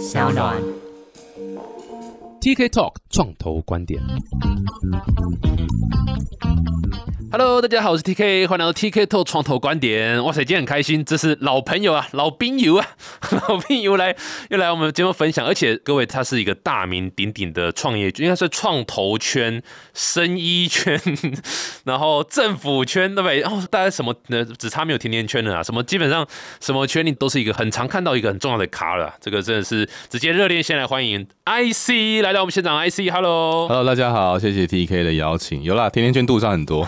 小暖。TK Talk 创投观点。Hello，大家好，我是 TK，欢迎来到 TK Talk 创投观点。哇塞，今天很开心，这是老朋友啊，老兵友啊，老兵友来又来我们节目分享，而且各位他是一个大名鼎鼎的创业，应该是创投圈、生医圈，然后政府圈，对不对？然后大家什么呢？只差没有甜甜圈了啊，什么基本上什么圈里都是一个很常看到一个很重要的咖了。这个真的是直接热烈先来欢迎 IC 来到我们现场，IC，Hello。Hello，大家好，谢谢 TK 的邀请。有啦，甜甜圈肚上很多。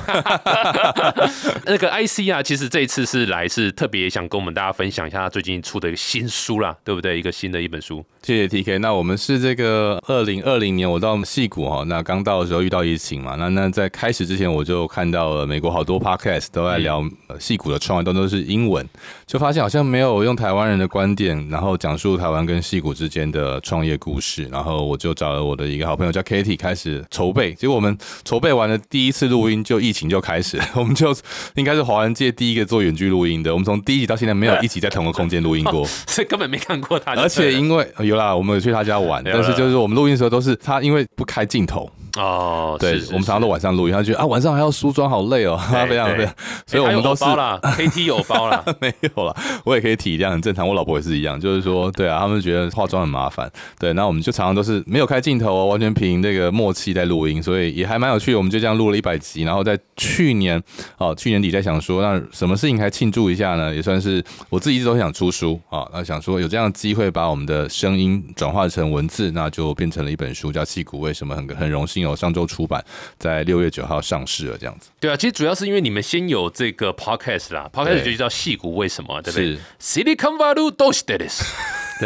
那个 IC 啊，其实这一次是来是特别想跟我们大家分享一下他最近出的一个新书啦，对不对？一个新的一本书。谢谢 TK。那我们是这个二零二零年我到戏谷哈，那刚到的时候遇到疫情嘛，那那在开始之前我就看到了美国好多 podcast 都在聊呃戏谷的创业，都都是英文，就发现好像没有用台湾人的观点，然后讲述台湾跟戏谷之间的创业故事。然后我就找了我的一个好朋友叫 Kitty 开始筹备，结果我们筹备完了第一次录音就疫情就开始，我们就应该是华人界第一个做远距录音的。我们从第一集到现在没有一起在同个空间录音过。所以根本没看过他而且因为有啦，我们有去他家玩，但是就是我们录音的时候都是他因为不开镜头，哦，对我们常常都晚上录音，他觉得啊晚上还要梳妆好累哦，他 非常对非常，所以我们都是，KT 有包啦，没有啦，我也可以体谅，很正常，我老婆也是一样，就是说对啊，他们觉得化妆很麻烦，对，那我们就常常都是没有开镜头哦，完全凭那个默契在录音，所以也还蛮有趣，我们就这样录了一百集，然后在去年哦去年底在想说，那什么事情还庆祝一下呢？也算是我自己一直都想出书啊，那想说有这样的机会把我们的声音转化成文字，那就变成了一本书，叫《戏骨为什么》，很很荣幸哦上周出版，在六月九号上市了，这样子。对啊，其实主要是因为你们先有这个 podcast 啦，podcast 就叫戏骨为什么，对不对是？Silicon Valley 都是 this，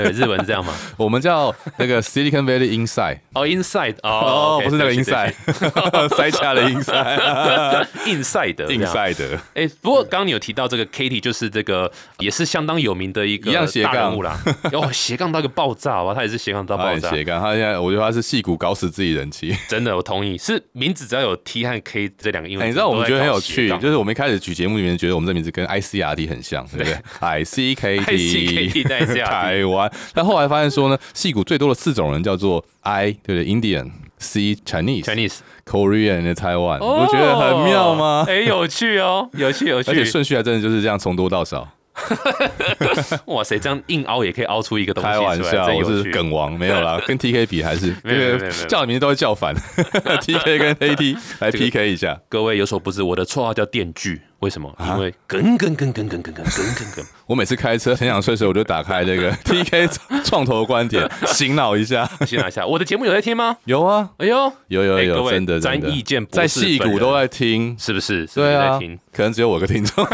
对，日文是这样吗？我们叫那个 Silicon Valley Inside。哦，inside，哦 不是那个 inside，塞卡的 inside，inside 对不起，inside 的哎、不过刚刚你有提到这个 Katie，就是这个也是相当有名的一个一样斜杠大人物啦。哦，斜杠到一个爆炸哇，他也是斜杠到爆炸，很斜杠，他现在我觉得他是戏骨搞死自己人气。真的我同意。是名字只要有 T 和 K 这两个英文你知道我们觉得很有趣，就就是我们一开始举节目里面觉得我们这名字跟 ICRT 很像，对不对？ICKT ICKT 在 ICRT 台湾，但后来发现说呢，戏骨最多的四种人叫做 I 对不对？Indian。C Chinese Chinese，Korean 的台湾，我觉得很妙吗？哎、有趣哦，有趣有趣。而且顺序还真的就是这样，从多到少。哇塞，这样硬凹也可以凹出一个东西开玩笑，我是。梗王，没有啦，跟 TK 比还是没有没有没有没有个叫你名字都会叫反，TK 跟 AT 来 PK 一下。各位有所不知，我的绰号叫电锯，为什么？啊因为梗梗梗梗梗梗梗梗梗梗。我每次开车很想睡的时候，我就打开这个 TK 创投观点，醒脑一下。醒脑一下，我的节目有在听吗？有啊，哎呦，有有有，真的詹真的义健博在戏骨都在听，是不是？是不是对啊在听？，可能只有我个听众。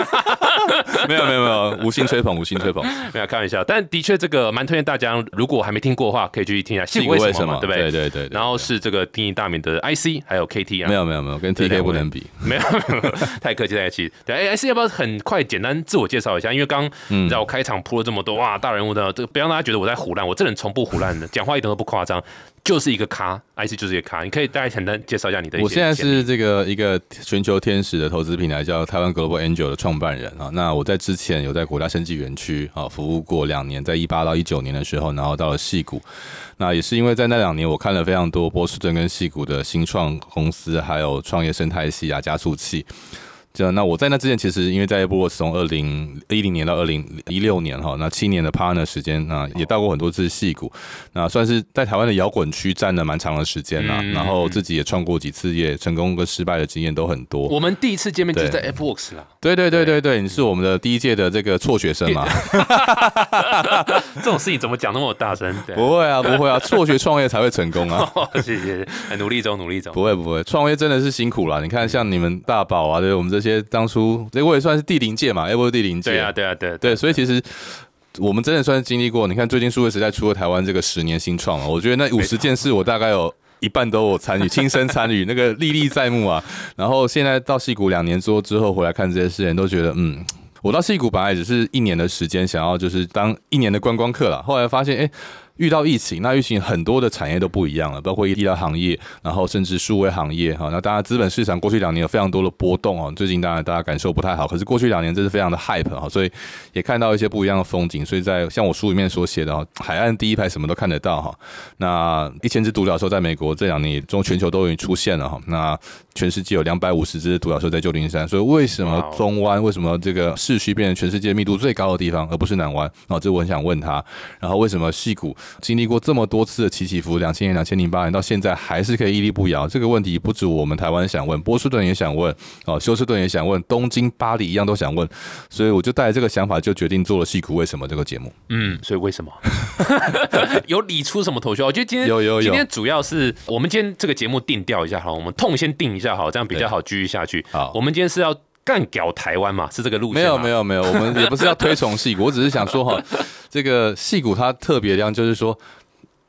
没有没有没有，无心吹捧，无心吹捧。没有开玩笑，但的确这个蛮推荐大家，如果还没听过的话，可以去听一下。是因为什么？对不对？对对对对然后是这个定义大名的 IC，还有 KT 啊。没有没有没有，跟 TK 不能比。没有，没有太客气太客气。对，哎，IC 要不要很快简单自我介绍一下？因为刚嗯你知道我开场铺了这么多哇，大人物的这个，不要让大家觉得我在胡乱，我这人从不胡乱的，讲话一点都不夸张，就是一个咖，IC 就是一个咖。你可以大概简单介绍一下你的我现在是这个一个全球天使的投资平台叫台湾 Global Angel 的创办人啊。那我在之前有在国家生技园区啊服务过两年，在一八到一九年的时候，然后到了戏谷。那也是因为在那两年，我看了非常多波士顿跟戏谷的新创公司，还有创业生态系啊、加速器。这，那我在那之前，其实因为在 Apple Watch 从二零一零年到二零一六年哈，那七年的 partner 时间，那也到过很多次戏谷，那算是在台湾的摇滚区站了蛮长的时间啦。嗯然后自己也创过几次业，成功跟失败的经验都很多。我们第一次见面就是在 Apple Works 啦，对对对对对，你是我们的第一届的这个辍学生嘛？这种事情怎么讲那么大声？对，不会啊，不会啊，辍学创业才会成功啊！谢谢，很努力中，努力中。不会不会，创业真的是辛苦啦。你看，像你们大宝啊，对我们这些当初，这我也算是第零届嘛，Apple 第零届，对啊，对啊，对啊对，所以其实我们真的算是经历过。你看，最近数位时代出了台湾这个十年新创啊，我觉得那五十件事，我大概有。一半都有参与，亲身参与，那个历历在目啊。然后现在到戏谷两年多之后回来看这些事情，都觉得嗯，我到戏谷本来只是一年的时间，想要就是当一年的观光客啦。后来发现，哎、遇到疫情，那疫情很多的产业都不一样了，包括医疗行业，然后甚至数位行业哈。那当然资本市场过去两年有非常多的波动哦，最近当然大家感受不太好，可是过去两年真是非常的 hype 哈，所以也看到一些不一样的风景。所以在像我书里面所写的哈，海岸第一排什么都看得到哈。那一千只独角兽在美国这两年中全球都已经出现了哈。那全世界有两百五十只独角兽在旧金山，所以为什么中湾为什么这个市区变成全世界密度最高的地方，而不是南湾？哦，这我很想问他。然后为什么戏谷经历过这么多次的起起伏，两千年、两千零八年到现在还是可以屹立不摇？这个问题不止我们台湾想问，波士顿也想问，哦，休斯顿也想问，东京、巴黎一样都想问。所以我就带着这个想法，就决定做了戏谷为什么这个节目。嗯，所以为什么 有理出什么头绪？我觉得今天有有有，今天主要是我们今天这个节目定调一下哈，我们痛先定一下好，这样比较好继续下去。好，我们今天是要干屌台湾嘛？是这个路线？没有没有没有，我们也不是要推崇戏骨，我只是想说哈，这个戏骨它特别的地方就是说。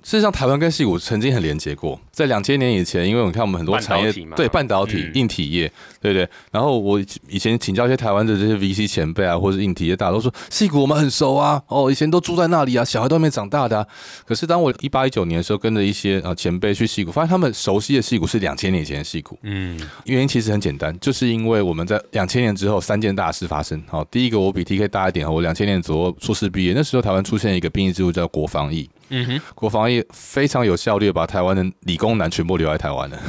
事实上，台湾跟戏谷曾经很连接过，在两千年以前，因为我看我们很多产业对半导体、硬体业，对不对？然后我以前请教一些台湾的这些 VC 前辈啊，或者硬体业大都说戏谷我们很熟啊，哦，以前都住在那里啊，小孩都没长大的。可是当我一八一九年的时候，跟着一些啊前辈去戏谷，发现他们熟悉的戏谷是两千年以前的戏谷。嗯，原因其实很简单，就是因为我们在两千年之后三件大事发生。好，第一个我比 TK 大一点，我两千年左右硕士毕业，那时候台湾出现一个兵役制度叫国防役。嗯哼，国防业非常有效率，把台湾的理工男全部留在台湾了。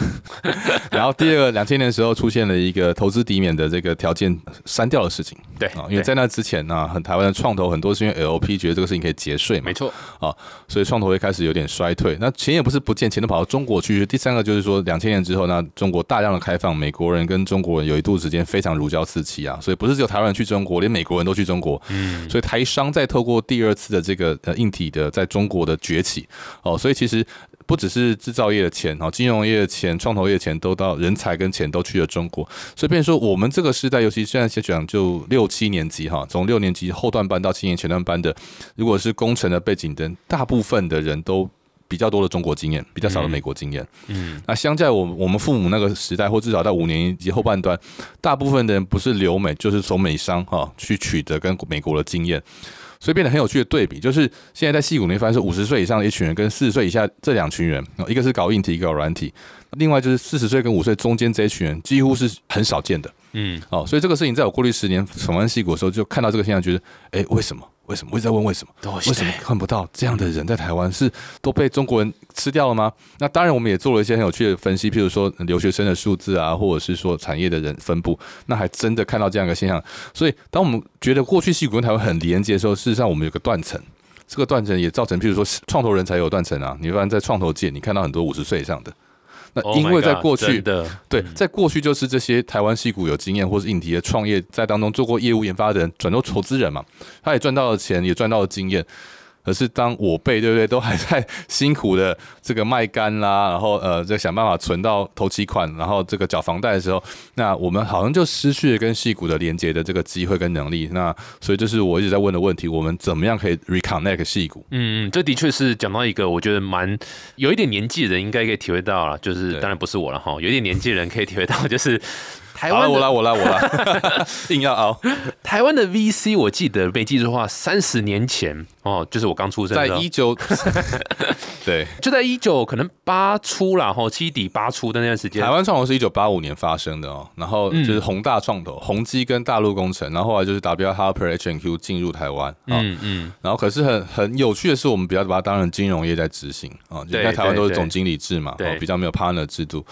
然后第二个，两千年的时候出现了一个投资抵免的这个条件删掉的事情。对啊，因为在那之前呢，很台湾的创投很多是因为 LP 觉得这个事情可以节税嘛。没错啊，所以创投会开始有点衰退。那钱也不是不见，钱都跑到中国去。第三个就是说，两千年之后，那中国大量的开放，美国人跟中国人有一度时间非常如胶似漆啊。所以不是只有台湾人去中国，连美国人都去中国。嗯，所以台商在透过第二次的这个呃硬体的在中国的崛起哦，所以其实不只是制造业的钱哦，金融业的钱、创投业的钱都到人才跟钱都去了中国。所以，变说我们这个时代，尤其现在先讲就六七年级哈，从六年级后段班到七年前段班的，如果是工程的背景的，大部分的人都比较多的中国经验，比较少的美国经验。嗯，那相较我我们父母那个时代，或至少在五年级后半段，大部分的人不是留美，就是从美商哈去取得跟美国的经验。所以变得很有趣的对比，就是现在在戏骨里发现是五十岁以上的一群人跟四十岁以下这两群人，一个是搞硬体，一个搞软体，另外就是四十岁跟五岁中间这一群人几乎是很少见的。嗯，哦，所以这个事情在我过去十年访问戏骨的时候，就看到这个现象，觉得，哎，为什么？为什么？我一直在问为什么？为什么看不到这样的人在台湾？是都被中国人吃掉了吗？那当然，我们也做了一些很有趣的分析，譬如说留学生的数字啊，或者是说产业的人分布，那还真的看到这样一个现象。所以，当我们觉得过去戏骨跟台湾很连接的时候，事实上我们有个断层，这个断层也造成，譬如说创投人才有断层啊。你发现，在创投界，你看到很多五十岁以上的。那因为在过去，对，在过去就是这些台湾戏股有经验或是硬体的创业在当中做过业务研发的人，转做投资人嘛，他也赚到了钱，也赚到了经验。可是当我辈对不对都还在辛苦的这个卖干啦，然后呃在想办法存到投期款，然后这个缴房贷的时候，那我们好像就失去了跟戏股的连接的这个机会跟能力。那所以这是我一直在问的问题：我们怎么样可以 reconnect 戏股？嗯嗯，这的确是讲到一个我觉得蛮有一点年纪的人应该可以体会到了，就是当然不是我了哈，有一点年纪的人可以体会到，就是。台湾，我来，我来，我来，硬要熬。台湾的 VC，我记得没记错的话，三十年前哦，就是我刚出生，在一九，对，就在一九可能八初然后七底八初的那段时间。台湾创投是一九八五年发生的哦，然后就是宏大创投、宏基跟大陆工程，然后后来就是 W Harper H N Q 进入台湾，嗯嗯，然后可是很很有趣的是，我们比较把它当成金融业在执行啊，就在台湾都是总经理制嘛，对，比较没有 partner 制度，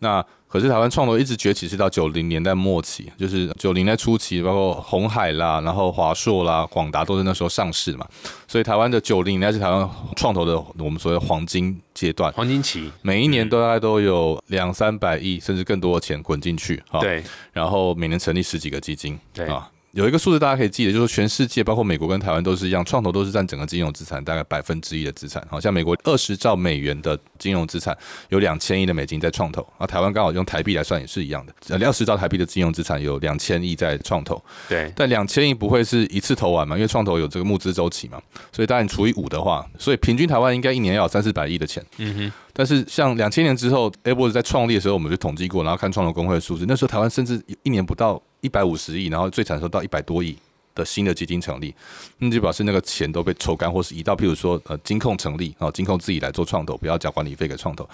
那。可是台湾创投一直崛起是到九零年代末期，就是九零年代初期，包括红海啦，然后华硕啦、广达都是那时候上市嘛。所以台湾的九零年代是台湾创投的我们所谓黄金阶段，黄金期，每一年都大概都有两三百亿甚至更多的钱滚进去，对，然后每年成立十几个基金，对。啊。有一个数字大家可以记得，就是全世界包括美国跟台湾都是一样，创投都是占整个金融资产大概百分之一的资产。好像美国二十兆美元的金融资产有两千亿的美金在创投，啊，台湾刚好用台币来算也是一样的，呃，二十兆台币的金融资产有两千亿在创投。对，但两千亿不会是一次投完嘛？因为创投有这个募资周期嘛，所以当然除以五的话，所以平均台湾应该一年要有三四百亿的钱。嗯哼。但是像两千年之后 a b o 在创立的时候，我们就统计过，然后看创投工会的数字，那时候台湾甚至一年不到一百五十亿，然后最惨的时候到一百多亿。的新的基金成立，那就表示那个钱都被抽干，或是移到譬如说呃金控成立啊，金控自己来做创投，不要交管理费给创投。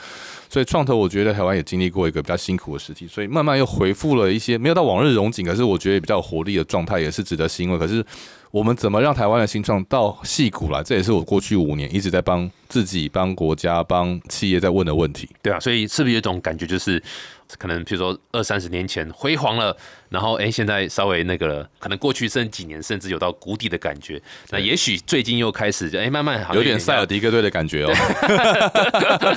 所以创投我觉得台湾也经历过一个比较辛苦的时期，所以慢慢又恢复了一些没有到往日荣景，可是我觉得也比较有活力的状态，也是值得欣慰。可是我们怎么让台湾的新创到戏骨来？这也是我过去五年一直在帮自己、帮国家、帮企业在问的问题。对啊，所以是不是有一种感觉，就是可能比如说二三十年前辉煌了，然后哎现在稍微那个了，可能过去剩几年甚至有到谷底的感觉。那也许最近又开始哎慢慢好像有点塞尔迪克队的感觉哦。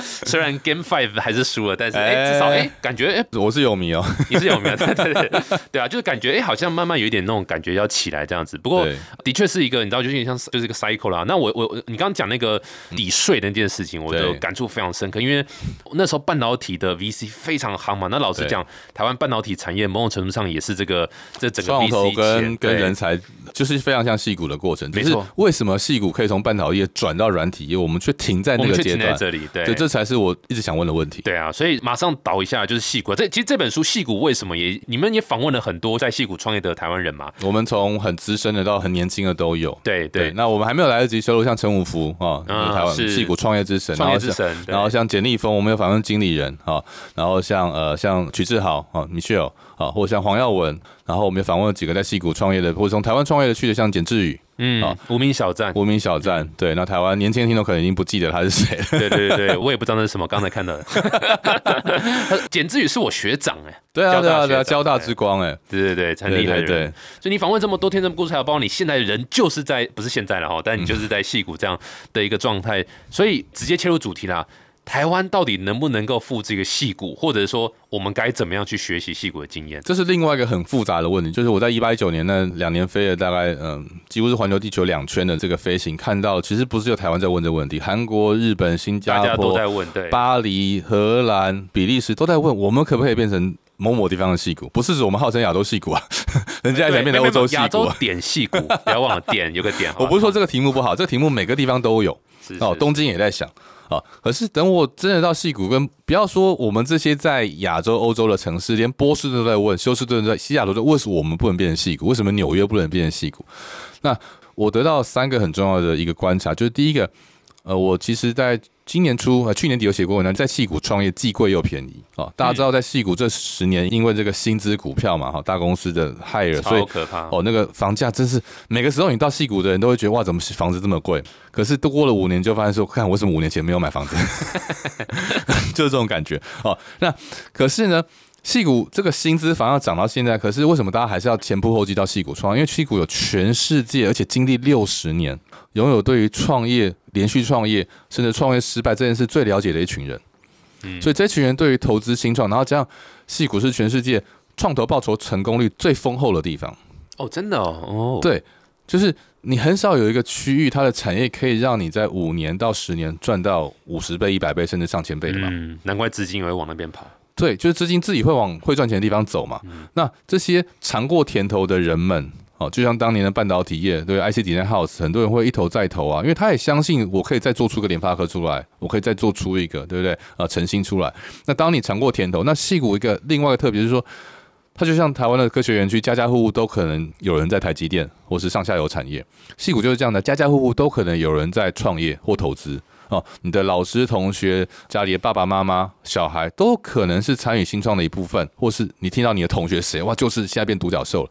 虽然 Game Five 还是输了，但是哎至少哎感觉哎我是有迷哦，你是有迷，对对对对啊，就是感觉哎好像慢慢有一点那种感觉要起来这样子。不过的确是一个你知道，就有点像就是一个 cycle 啦。那我我你刚刚讲那个抵税的那件事情，我就感触非常深刻，因为那时候半导体的 VC 非常夯嘛。那老实讲，台湾半导体产业某种程度上也是这个这整个 VC 跟跟人才就是非常像戏骨的过程。没错，为什么戏骨可以从半导体业转到软体业，我们却停在那个阶段？这里，对，这才是我一直想问的问题。对啊，所以马上倒一下就是戏股。这其实这本书戏股为什么也你们也访问了很多在戏股创业的台湾人嘛？我们从很资深的到很年轻的都有。对对，那我们还没有来得及收录像陈武福啊，台湾戏股创业之神，创业之神。然后像简立峰，我们有访问经理人啊，然后像呃像曲志豪啊，Michelle 啊，或者像黄耀文，然后我们也访问了几个在戏股创业的，或者从台湾创业的去的，像简志宇。嗯，无名小站，无名小站，对，那台湾年轻的听众可能已经不记得他是谁了。对对对，我也不知道那是什么，刚才看到的。简志宇是我学长哎，对啊对啊对啊，交大之光哎，对对对，很厉害对。所以你访问这么多天这么故事，还有包括你现在人就是在不是现在了哈，但你就是在戏骨这样的一个状态，所以直接切入主题啦。台湾到底能不能够复制一个戏骨，或者说我们该怎么样去学习戏骨的经验？这是另外一个很复杂的问题。就是我在一八一九年那两年飞了大概嗯，几乎是环球地球两圈的这个飞行，看到其实不是只有台湾在问这个问题，韩国、日本、新加坡都在问，对，巴黎、荷兰、比利时都在问，我们可不可以变成某某地方的戏骨？不是指我们号称亚洲戏骨啊，人家在变成欧洲戏骨。亚洲点戏骨，不要忘了点有个点。我不是说这个题目不好，这个题目每个地方都有。哦，东京也在想。啊！可是等我真的到戏谷，跟不要说我们这些在亚洲、欧洲的城市，连波士顿都在问，休斯顿在西雅图在，为什么我们不能变成戏谷？为什么纽约不能变成戏谷？那我得到三个很重要的一个观察，就是第一个，呃，我其实在今年初、啊去年底有写过文章，在戏股创业既贵又便宜啊！大家知道，在戏股这十年，因为这个薪资股票嘛，哈，大公司的害了，所以可怕哦，那个房价真是每个时候你到戏股的人都会觉得哇，怎么房子这么贵？可是都过了五年，就发现说，看我为什么五年前没有买房子，就是这种感觉哦。那可是呢，戏股这个薪资反而涨到现在，可是为什么大家还是要前仆后继到戏股创？因为戏股有全世界，而且经历六十年，拥有对于创业、连续创业甚至创业失败这件事最了解的一群人。嗯，所以这群人对于投资新创，然后加上戏股是全世界创投报酬成功率最丰厚的地方。哦，真的哦，哦，对，就是。你很少有一个区域，它的产业可以让你在五年到十年赚到五十倍、一百倍，甚至上千倍的嘛？嗯，难怪资金也会往那边跑。对，就是资金自己会往会赚钱的地方走嘛。那这些尝过甜头的人们，哦，就像当年的半导体业，对，IC Design House，很多人会一投再投啊，因为他也相信我可以再做出个联发科出来，我可以再做出一个，对不对？啊，诚心出来。那当你尝过甜头，那细股一个另外一个特别是说。它就像台湾的科学园区，家家户户都可能有人在台积电，或是上下游产业。戏骨就是这样的，家家户户都可能有人在创业或投资哦。你的老师、同学、家里的爸爸妈妈、小孩，都可能是参与新创的一部分，或是你听到你的同学谁哇，就是现在变独角兽了。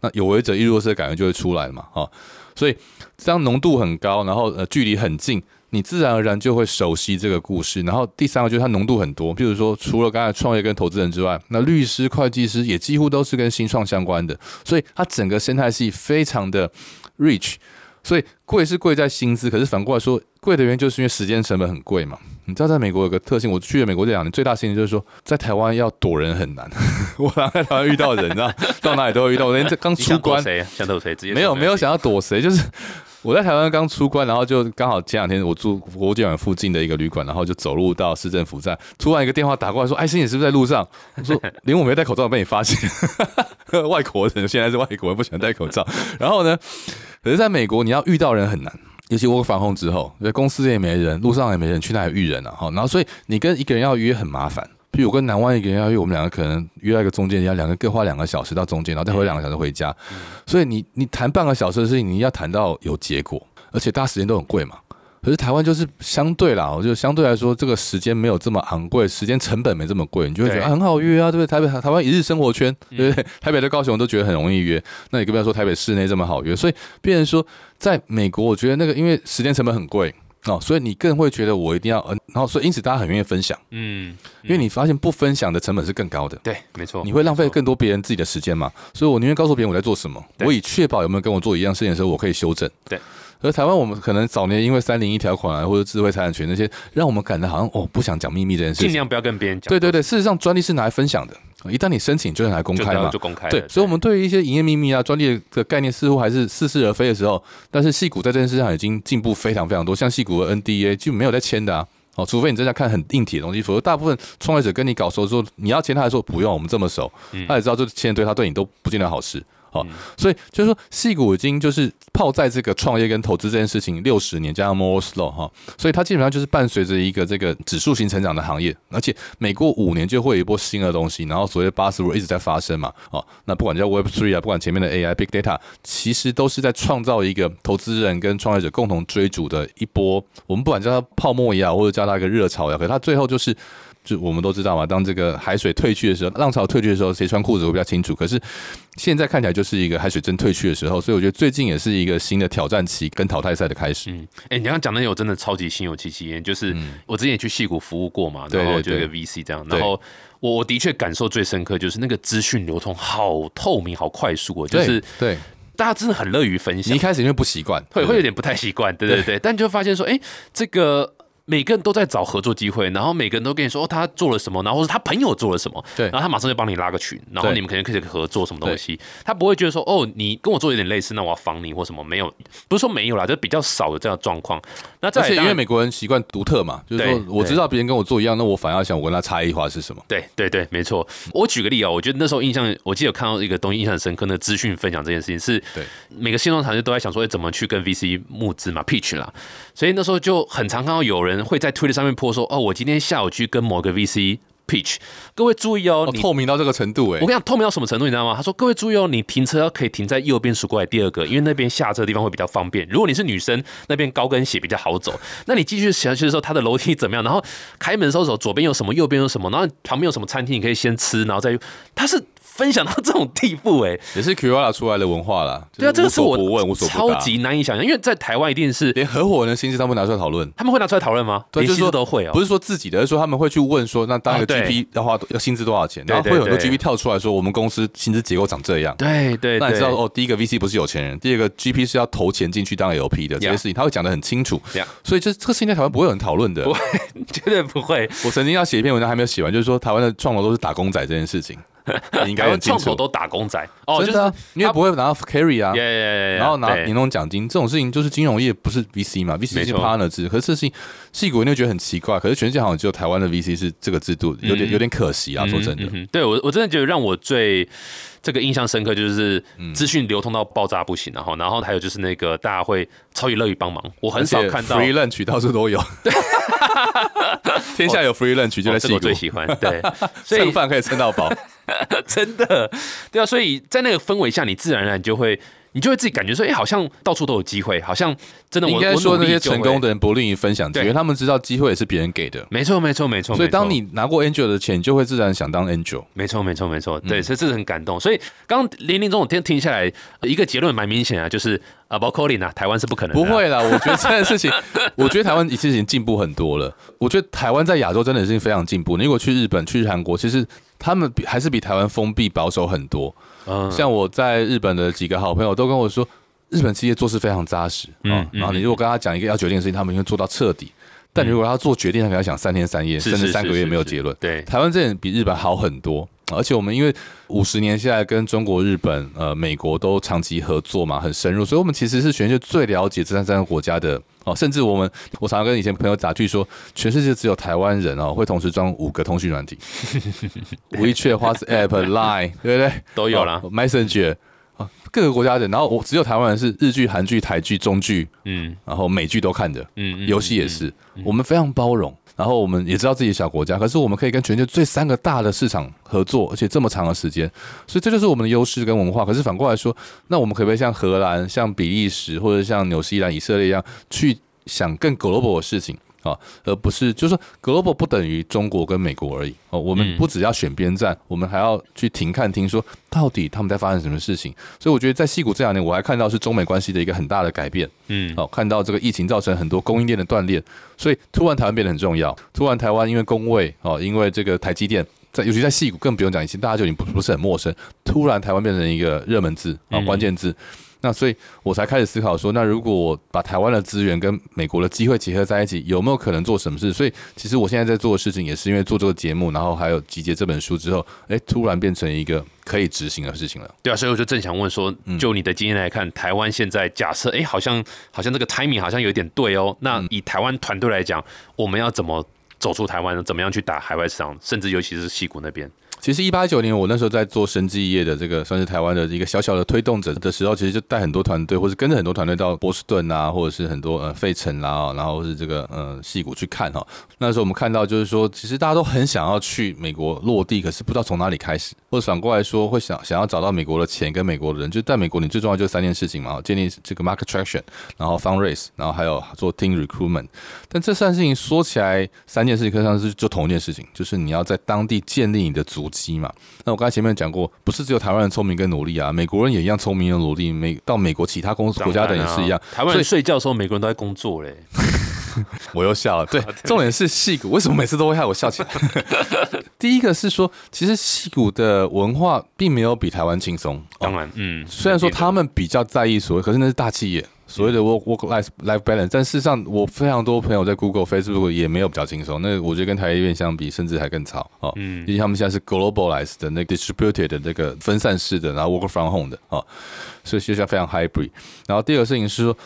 那有为者亦若是的感觉就会出来嘛，哈。所以这样浓度很高，然后呃距离很近。你自然而然就会熟悉这个故事，然后第三个就是它浓度很多，譬如说除了刚才创业跟投资人之外，那律师、会计师也几乎都是跟新创相关的，所以它整个生态系非常的 rich，所以贵是贵在薪资，可是反过来说，贵的原因就是因为时间成本很贵嘛。你知道在美国有个特性，我去了美国这两年，最大心情就是说，在台湾要躲人很难。我在台湾遇到人，你知道到哪里都会遇到，连这刚出关谁想躲谁，直接没有没有想要躲谁，就是。我在台湾刚出关，然后就刚好前两天我住国际馆附近的一个旅馆，然后就走路到市政府站，突然一个电话打过来，说：“哎，星你是不是在路上？”我说：“连我没戴口罩被你发现。”外国人现在是外国人，不喜欢戴口罩。然后呢，可是在美国你要遇到人很难，尤其我防控之后，因为公司也没人，路上也没人，去哪里遇人啊？哈，然后所以你跟一个人要约很麻烦。比如我跟南湾一个人要约，我们两个可能约到一个中间，要两个各花两个小时到中间，然后再回两个小时回家。所以你你谈半个小时的事情，你要谈到有结果，而且大家时间都很贵嘛。可是台湾就是相对啦，我觉得相对来说，这个时间没有这么昂贵，时间成本没这么贵，你就会觉得、啊、很好约啊，对不对？台北台湾一日生活圈，对不对？台北的高雄都觉得很容易约，那你更不要说台北市内这么好约。所以，变成说，在美国，我觉得那个因为时间成本很贵哦，所以你更会觉得我一定要，嗯，然后所以因此大家很愿意分享，嗯，因为你发现不分享的成本是更高的。对，没错，你会浪费更多别人自己的时间嘛？所以我宁愿告诉别人我在做什么，我以确保有没有跟我做一样事情的时候，我可以修正。对。而台湾我们可能早年因为三零一条款啊，或者智慧财产权那些，让我们感到好像哦不想讲秘密这件事情。尽量不要跟别人讲，对对对，事实上专利是拿来分享的，一旦你申请就是拿来公开嘛就。公开了，对，所以，我们对于一些营业秘密啊、专利的概念似乎还是似是而非的时候，但是戏股在这件事上已经进步非常非常多，像戏股的 NDA 就没有在签的啊。哦，除非你真的看很硬体的东西，否则大部分创业者跟你搞熟之后，你要签他还说不用，我们这么熟，他也知道这签对他对你都不见得好事。哦，所以就是说，戏骨已经就是泡在这个创业跟投资这件事情六十年，加上 more slow 哈，所以它基本上就是伴随着一个这个指数型成长的行业，而且每过五年就会有一波新的东西，然后所谓的八十 w 一直在发生嘛，哦，那不管叫 Web Three 啊，不管前面的 AI、Big Data，其实都是在创造一个投资人跟创业者共同追逐的一波，我们不管叫它泡沫也好，或者叫它一个热潮也好，可是它最后就是。就我们都知道嘛，当这个海水退去的时候，浪潮退去的时候，谁穿裤子会比较清楚。可是现在看起来就是一个海水真退去的时候，所以我觉得最近也是一个新的挑战期跟淘汰赛的开始。嗯，哎、你刚刚讲的有真的超级心有戚戚焉，就是我之前也去戏谷服务过嘛，然后就有一个 VC 这样，对然后我我的确感受最深刻就是那个资讯流通好透明、好快速哦，就是对，大家真的很乐于分享你一，开始因为不习惯，会会有点不太习惯，对对对，但就发现说，哎、这个。每个人都在找合作机会，然后每个人都跟你说、哦、他做了什么，然后或是他朋友做了什么，对然后他马上就帮你拉个群，然后你们可能可以合作什么东西，他不会觉得说哦，你跟我做有点类似，那我要防你或什么，没有，不是说没有啦，就比较少的这样的状况。那再而且因为美国人习惯独特嘛，就是说我知道别人跟我做一样，那我反而想我跟他差异化是什么？对对对，没错。我举个例啊、我觉得那时候印象，我记得有看到一个东西印象很深刻，那资讯分享这件事情是，对每个新创团队都在想说，哎，怎么去跟 VC 募资嘛，pitch 啦。所以那时候就很常看到有人会在 Twitter 上面泼说，哦，我今天下午去跟某个 VC pitch。各位注意哦，哦，透明到这个程度哎我跟，你讲，透明到什么程度，你知道吗？他说：“各位注意哦，你停车要可以停在右边数过来第二个，因为那边下车的地方会比较方便。如果你是女生，那边高跟鞋比较好走。那你继续下去的时候，它的楼梯怎么样？然后开门的时候，左边有什么，右边有什么，然后旁边有什么餐厅，你可以先吃，然后再。它是分享到这种地步、哎，也是 Qara 出来的文化啦。对啊，这个是我超级难以想象，因为在台湾一定是连合伙人的薪资他们拿出来讨论。他们会拿出来讨论吗？对，就是说都会哦、不是说自己的，而是说他们会去问说，那当一个 GP 要花要薪资多少钱？然后会有很多 GP 跳出来说，我们公司薪资结构长这样。对对对，那你知道哦，第一个 VC 不是有钱人，第二个 GP 是要投钱进去当 LP 的这些事情，他会讲的很清楚。所以这这个事情在台湾不会有人讨论的不会。绝对不会。我曾经要写一篇文章还没有写完，就是说台湾的创投都是打工仔这件事情，你 应该台湾很清楚。创投都打工仔。哦，就是真的啊，因为不会拿到 carry 啊。耶，然后拿对。年终奖金这种事情，就是金融业不是 VC 嘛，VC 是 partner 制，可是这事情戏股你会觉得很奇怪，可是全世界好像只有台湾的 VC 是这个制度，有点嗯。有点可惜啊，说真的。对我我真的觉得让我最这个印象深刻，就是资讯流通到爆炸不行，然后然后还有就是那个大家会超级乐于帮忙，我很少看到。free lunch 到处都有，天下有 free lunch 就在戏股哦这个我最，喜欢，对，所以蹭饭可以蹭到饱。真的，对啊，所以在那个氛围下，你自然而然就会，你就会自己感觉说，哎、好像到处都有机会，好像真的我应该说那些成功的，人不吝于分享机会，对他们知道机会也是别人给的，没错，没错，没错。所以当你拿过 angel 的钱，你就会自然想当 angel。没错，没错，没错，嗯对，所以这是很感动。所以刚刚林林总总听听下来，一个结论蛮明显啊，就是啊，包括 Colin 啊，台湾是不可能的啊，不会啦，我觉得这件事情，我觉得台湾已经进步很多了。我觉得台湾在亚洲真的已经非常进步。你如果去日本、去韩国，其实他们比还是比台湾封闭保守很多。嗯，像我在日本的几个好朋友都跟我说，日本企业做事非常扎实啊、嗯嗯然后你如果跟他讲一个要决定的事情，他们会做到彻底。但如果他做决定，他可能要想三天三夜，甚至三个月没有结论。对，台湾这点比日本好很多，而且我们因为五十年下来跟中国、日本、呃美国都长期合作嘛，很深入，所以我们其实是全世界最了解这三三个国家的哦。甚至我们，我常常跟以前朋友打趣说，全世界只有台湾人哦会同时装五个通讯软体，WeChat、WhatsApp、Line，对不对？都有啦哦 Messenger 啊，各个国家的，然后我只有台湾人是日剧、韩剧、台剧、中剧，嗯然后美剧都看的，嗯嗯游戏也是，我们非常包容。然后我们也知道自己小国家，可是我们可以跟全球最三个大的市场合作，而且这么长的时间，所以这就是我们的优势跟文化。可是反过来说，那我们可不可以像荷兰、像比利时或者像纽西兰、以色列一样，去想更 global 的事情？啊，而不是就是说，global 不等于中国跟美国而已哦。我们不只要选边站，我们还要去停看，听说到底他们在发生什么事情。所以我觉得在戏谷这两年，我还看到是中美关系的一个很大的改变。嗯，哦，看到这个疫情造成很多供应链的断裂，所以突然台湾变得很重要。突然台湾因为工位哦，因为这个台积电在，尤其在戏谷更不用讲，以前大家就已经不不是很陌生。突然台湾变成一个热门字啊，关键字。那所以，我才开始思考说，那如果我把台湾的资源跟美国的机会结合在一起，有没有可能做什么事？所以，其实我现在在做的事情，也是因为做这个节目，然后还有集结这本书之后，哎，突然变成一个可以执行的事情了。对啊，所以我就正想问说，就你的经验来看，台湾现在假设，哎，好像好像这个 timing 好像有点对哦。那以台湾团队来讲，我们要怎么走出台湾？怎么样去打海外市场？甚至尤其是西谷那边？其实一八九年，我那时候在做生技业的这个，算是台湾的一个小小的推动者的时候，其实就带很多团队，或是跟着很多团队到波士顿啊，或者是很多呃费城啦，然后是这个呃戏谷去看哈。那时候我们看到就是说，其实大家都很想要去美国落地，可是不知道从哪里开始，或者反过来说，会想想要找到美国的钱跟美国的人。就在美国，你最重要就是三件事情嘛，建立这个 market traction，然后 fund raise，然后还有做 team recruitment。但这三件事情说起来，三件事情实际上是就同一件事情，就是你要在当地建立你的组迹嘛。那我刚才前面讲过，不是只有台湾人聪明跟努力啊，美国人也一样聪明又努力。美到美国其他公国家的也是一样。台湾人睡觉的时候，美国人都在工作嘞。我又笑了。对，重点是戏骨为什么每次都会害我笑起来？第一个是说，其实戏骨的文化并没有比台湾轻松。当然，嗯，虽然说他们比较在意所谓，可是那是大企业。所谓的 work work life life balance，但事实上，我非常多朋友在 Google、Facebook 也没有比较轻松。那我觉得跟台积电相比，甚至还更吵哦。嗯，因为他们现在是 globalized 的那个 distributed 的那个分散式的，然后 work from home 的哦，所以学校非常 hybrid。然后第二个事情是说，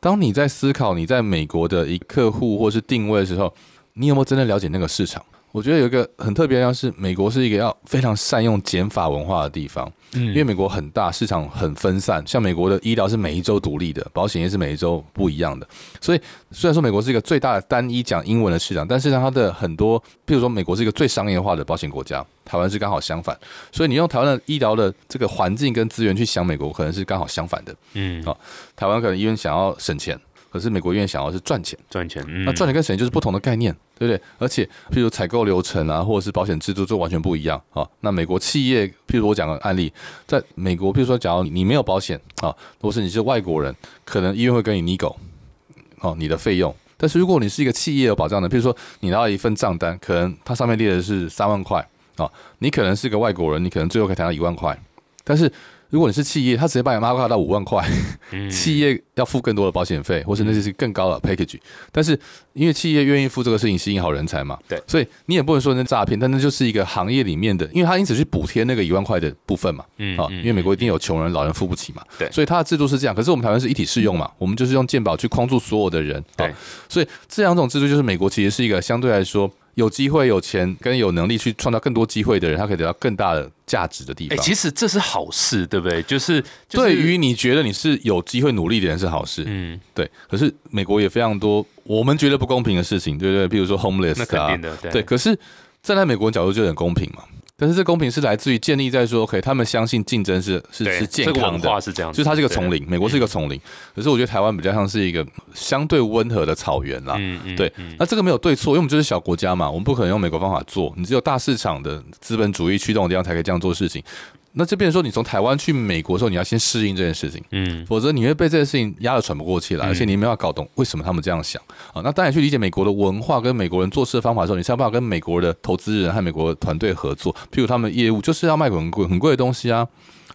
当你在思考你在美国的一客户或是定位的时候，你有没有真的了解那个市场？我觉得有一个很特别的，是美国是一个要非常善用减法文化的地方。嗯，因为美国很大，市场很分散。像美国的医疗是每一周独立的，保险业是每一周不一样的。所以虽然说美国是一个最大的单一讲英文的市场，但是它的很多，譬如说美国是一个最商业化的保险国家，台湾是刚好相反。所以你用台湾的医疗的这个环境跟资源去想美国，可能是刚好相反的。嗯，好，台湾可能因为想要省钱。可是美国院想要是赚钱，赚钱，那赚钱跟省钱就是不同的概念，对不对？而且，譬如采购流程啊，或者是保险制度，就完全不一样啊。那美国企业，譬如我讲个案例，在美国，譬如说，假如你没有保险啊，或是你是外国人，可能医院会跟你 nego 哦你的费用。但是如果你是一个企业有保障的，譬如说你拿到一份账单，可能它上面列的是三万块啊，你可能是个外国人，你可能最后可以谈到一万块，但是。如果你是企业，他直接把你拉高到五万块，企业要付更多的保险费，或是那些是更高的 package。但是因为企业愿意付这个事情，吸引好人才嘛，对，所以你也不能说那诈骗，但那就是一个行业里面的，因为他因此去补贴那个一万块的部分嘛，嗯啊，因为美国一定有穷人、老人付不起嘛，对，所以它的制度是这样。可是我们台湾是一体适用嘛，我们就是用健保去框住所有的人，对，所以这两种制度就是美国其实是一个相对来说。有机会、有钱跟有能力去创造更多机会的人，他可以得到更大的价值的地方。哎，其实这是好事，对不对？就是对于你觉得你是有机会努力的人是好事，嗯，对。可是美国也非常多我们觉得不公平的事情，对不对？比如说 homeless 啊，对。可是站在美国人角度就很公平嘛。但是这公平是来自于建立在说，OK，他们相信竞争是是是健康的，是这样，就是它是一个丛林，美国是一个丛林。可是我觉得台湾比较像是一个相对温和的草原啦，嗯嗯，对。那这个没有对错，因为我们就是小国家嘛，我们不可能用美国方法做，你只有大市场的资本主义驱动的地方才可以这样做事情。那这变成说，你从台湾去美国的时候，你要先适应这件事情，嗯，否则你会被这件事情压得喘不过气来，而且你没有搞懂为什么他们这样想啊。那当然去理解美国的文化跟美国人做事的方法的时候，你才有办法跟美国的投资人和美国团队合作。譬如他们业务就是要卖很贵很贵的东西啊，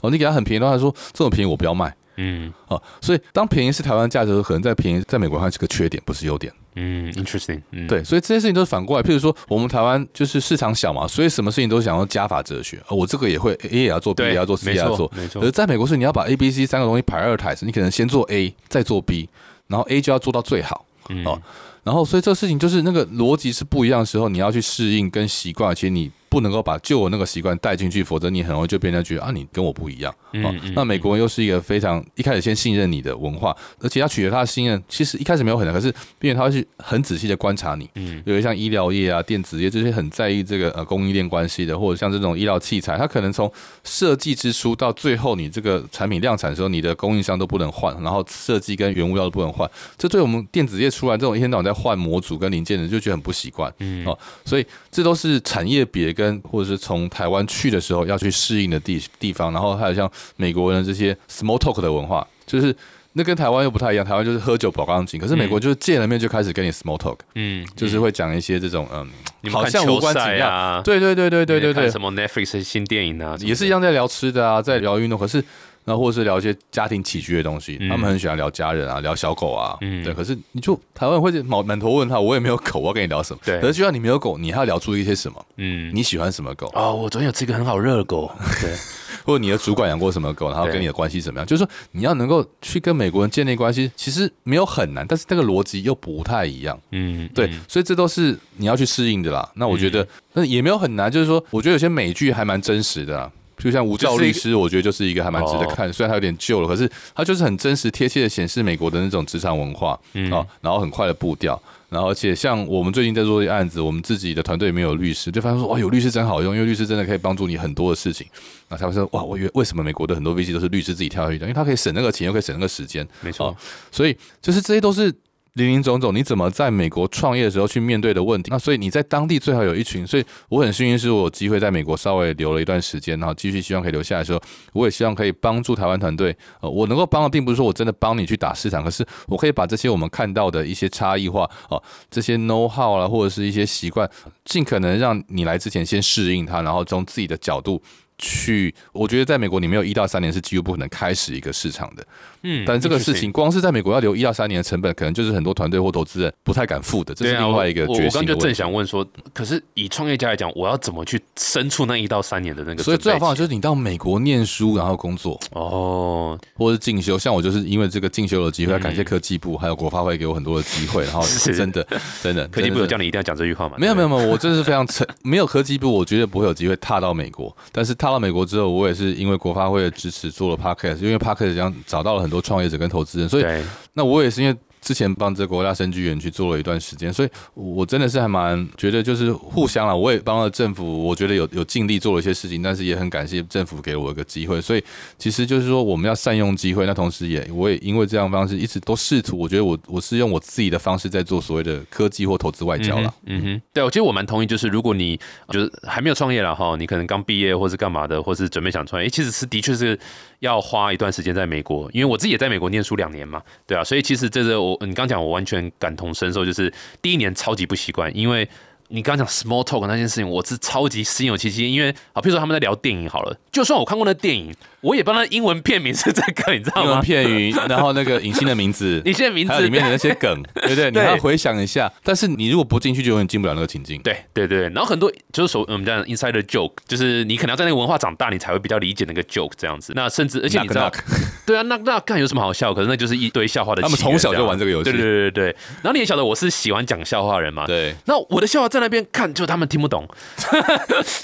哦，你给他很便宜的话，说这种便宜我不要卖，嗯，哦，所以当便宜是台湾价值的时候，可能在便宜在美国它是个缺点，不是优点。嗯，interesting。对，所以这些事情都是反过来。譬如说，我们台湾就是市场小嘛，所以什么事情都想要加法哲学。我这个也会，A 也要做，B 也要做，C 也要做。没错。而在美国是你要把 A、B、C 三个东西排二台，你可能先做 A，再做 B，然后 A 就要做到最好。哦。然后，所以这个事情就是那个逻辑是不一样的时候，你要去适应跟习惯，而且你。不能够把旧的那个习惯带进去，否则你很容易就被人家觉得啊，你跟我不一样。哦，那美国人又是一个非常一开始先信任你的文化，而且要取得他的信任，其实一开始没有很难，可是并且他会去很仔细的观察你。嗯，有些像医疗业啊、电子业这些很在意这个呃供应链关系的，或者像这种医疗器材，他可能从设计之初到最后你这个产品量产的时候，你的供应商都不能换，然后设计跟原物料都不能换。这对我们电子业出来这种一天到晚在换模组跟零件的，就觉得很不习惯。嗯，哦，所以这都是产业别跟或者是从台湾去的时候要去适应的地地方。然后还有像美国人这些 small talk 的文化，就是那跟台湾又不太一样。台湾就是喝酒保钢琴，可是美国就是见了面就开始跟你 small talk，嗯，就是会讲一些这种嗯，好像无关紧要。对对对对对对对，什么 Netflix 新电影啊，也是一样在聊吃的啊，在聊运动，可是。那或者是聊一些家庭起居的东西，他们很喜欢聊家人啊，聊小狗啊，对。可是你就台湾会满满头问他，我也没有狗，我要跟你聊什么？对。可是就算你没有狗，你还要聊出一些什么？嗯，你喜欢什么狗？哦，我昨天有吃一个很好热的狗，对。或者你的主管养过什么狗，然后跟你的关系怎么样？就是说你要能够去跟美国人建立关系，其实没有很难，但是那个逻辑又不太一样。嗯，对。所以这都是你要去适应的啦。那我觉得那也没有很难，就是说我觉得有些美剧还蛮真实的。就像无照律师，我觉得就是一个还蛮值得看。虽然它有点旧了，可是它就是很真实、贴切的显示美国的那种职场文化啊。然后很快的步调，然后而且像我们最近在做一些案子，我们自己的团队里面有律师，就发现说哇，有律师真好用，因为律师真的可以帮助你很多的事情。那他会说哇，我为为什么美国的很多 VC 都是律师自己跳下去的？因为他可以省那个钱，又可以省那个时间。没错，所以就是这些都是。林林总总，你怎么在美国创业的时候去面对的问题？那所以你在当地最好有一群。所以我很幸运，是我有机会在美国稍微留了一段时间，然后继续希望可以留下来的时候，我也希望可以帮助台湾团队。呃，我能够帮的，并不是说我真的帮你去打市场，可是我可以把这些我们看到的一些差异化，哦，这些 know how 啦，或者是一些习惯，尽可能让你来之前先适应它，然后从自己的角度。去，我觉得在美国你没有一到三年是几乎不可能开始一个市场的。嗯，但这个事情光是在美国要留一到三年的成本，可能就是很多团队或投资人不太敢付的。这是另外一个决心。我刚就正想问说，可是以创业家来讲，我要怎么去生出那一到三年的那个？所以最好方法就是你到美国念书，然后工作哦，或者是进修。像我就是因为这个进修的机会，要感谢科技部还有国发会给我很多的机会。然后 真的真的，科技部有叫你一定要讲这句话吗？没有没有没有，我真的是非常诚，没有科技部，我绝对不会有机会踏到美国。但是。踏到美国之后，我也是因为国发会的支持做了 podcast，因为 podcast 这样找到了很多创业者跟投资人，所以那我也是因为。之前帮这国家生居园去做了一段时间，所以我真的是还蛮觉得就是互相了。我也帮了政府，我觉得有有尽力做了一些事情，但是也很感谢政府给了我一个机会。所以其实就是说我们要善用机会，那同时也我也因为这样方式一直都试图，我觉得我我是用我自己的方式在做所谓的科技或投资外交了。嗯哼，对，我其实我蛮同意，就是如果你就是还没有创业了哈，你可能刚毕业或是干嘛的，或是准备想创业，其实是的确是要花一段时间在美国，因为我自己也在美国念书两年嘛，对啊，所以其实这是我你刚讲我完全。感同身受，就是第一年超级不习惯，因为你刚讲 small talk 那件事情，我是超级心有戚戚，因为啊，比如说他们在聊电影好了，就算我看过那电影。我也帮他英文片名是这个，你知道吗？英文片语，然后那个影星的名字，影星的名字，里面的那些梗，对不对？你要回想一下。但是你如果不进去，就永远进不了那个情境。对对对。然后很多就是说我们讲 inside the joke，就是你可能要在那个文化长大，你才会比较理解那个 joke 这样子。那甚至而且你知道，对啊，那那看有什么好笑？可是那就是一堆笑话的。他们从小就玩这个游戏。对对对对对。然后你也晓得我是喜欢讲笑话人嘛？对。那我的笑话在那边看，就他们听不懂。